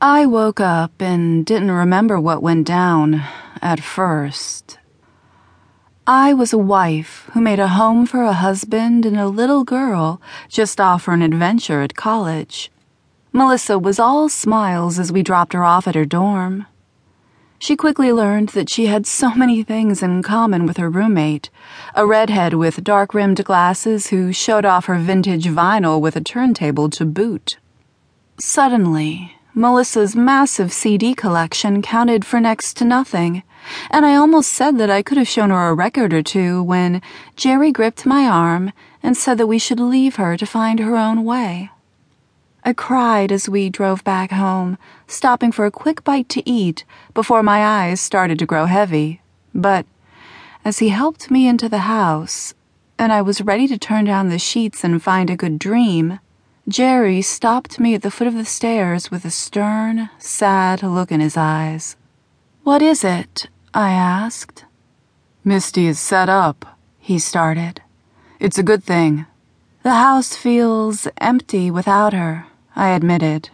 I woke up and didn't remember what went down at first. I was a wife who made a home for a husband and a little girl just off for an adventure at college. Melissa was all smiles as we dropped her off at her dorm. She quickly learned that she had so many things in common with her roommate, a redhead with dark rimmed glasses who showed off her vintage vinyl with a turntable to boot. Suddenly, Melissa's massive CD collection counted for next to nothing, and I almost said that I could have shown her a record or two when Jerry gripped my arm and said that we should leave her to find her own way. I cried as we drove back home, stopping for a quick bite to eat before my eyes started to grow heavy. But as he helped me into the house, and I was ready to turn down the sheets and find a good dream, Jerry stopped me at the foot of the stairs with a stern, sad look in his eyes. What is it? I asked. Misty is set up, he started. It's a good thing. The house feels empty without her, I admitted.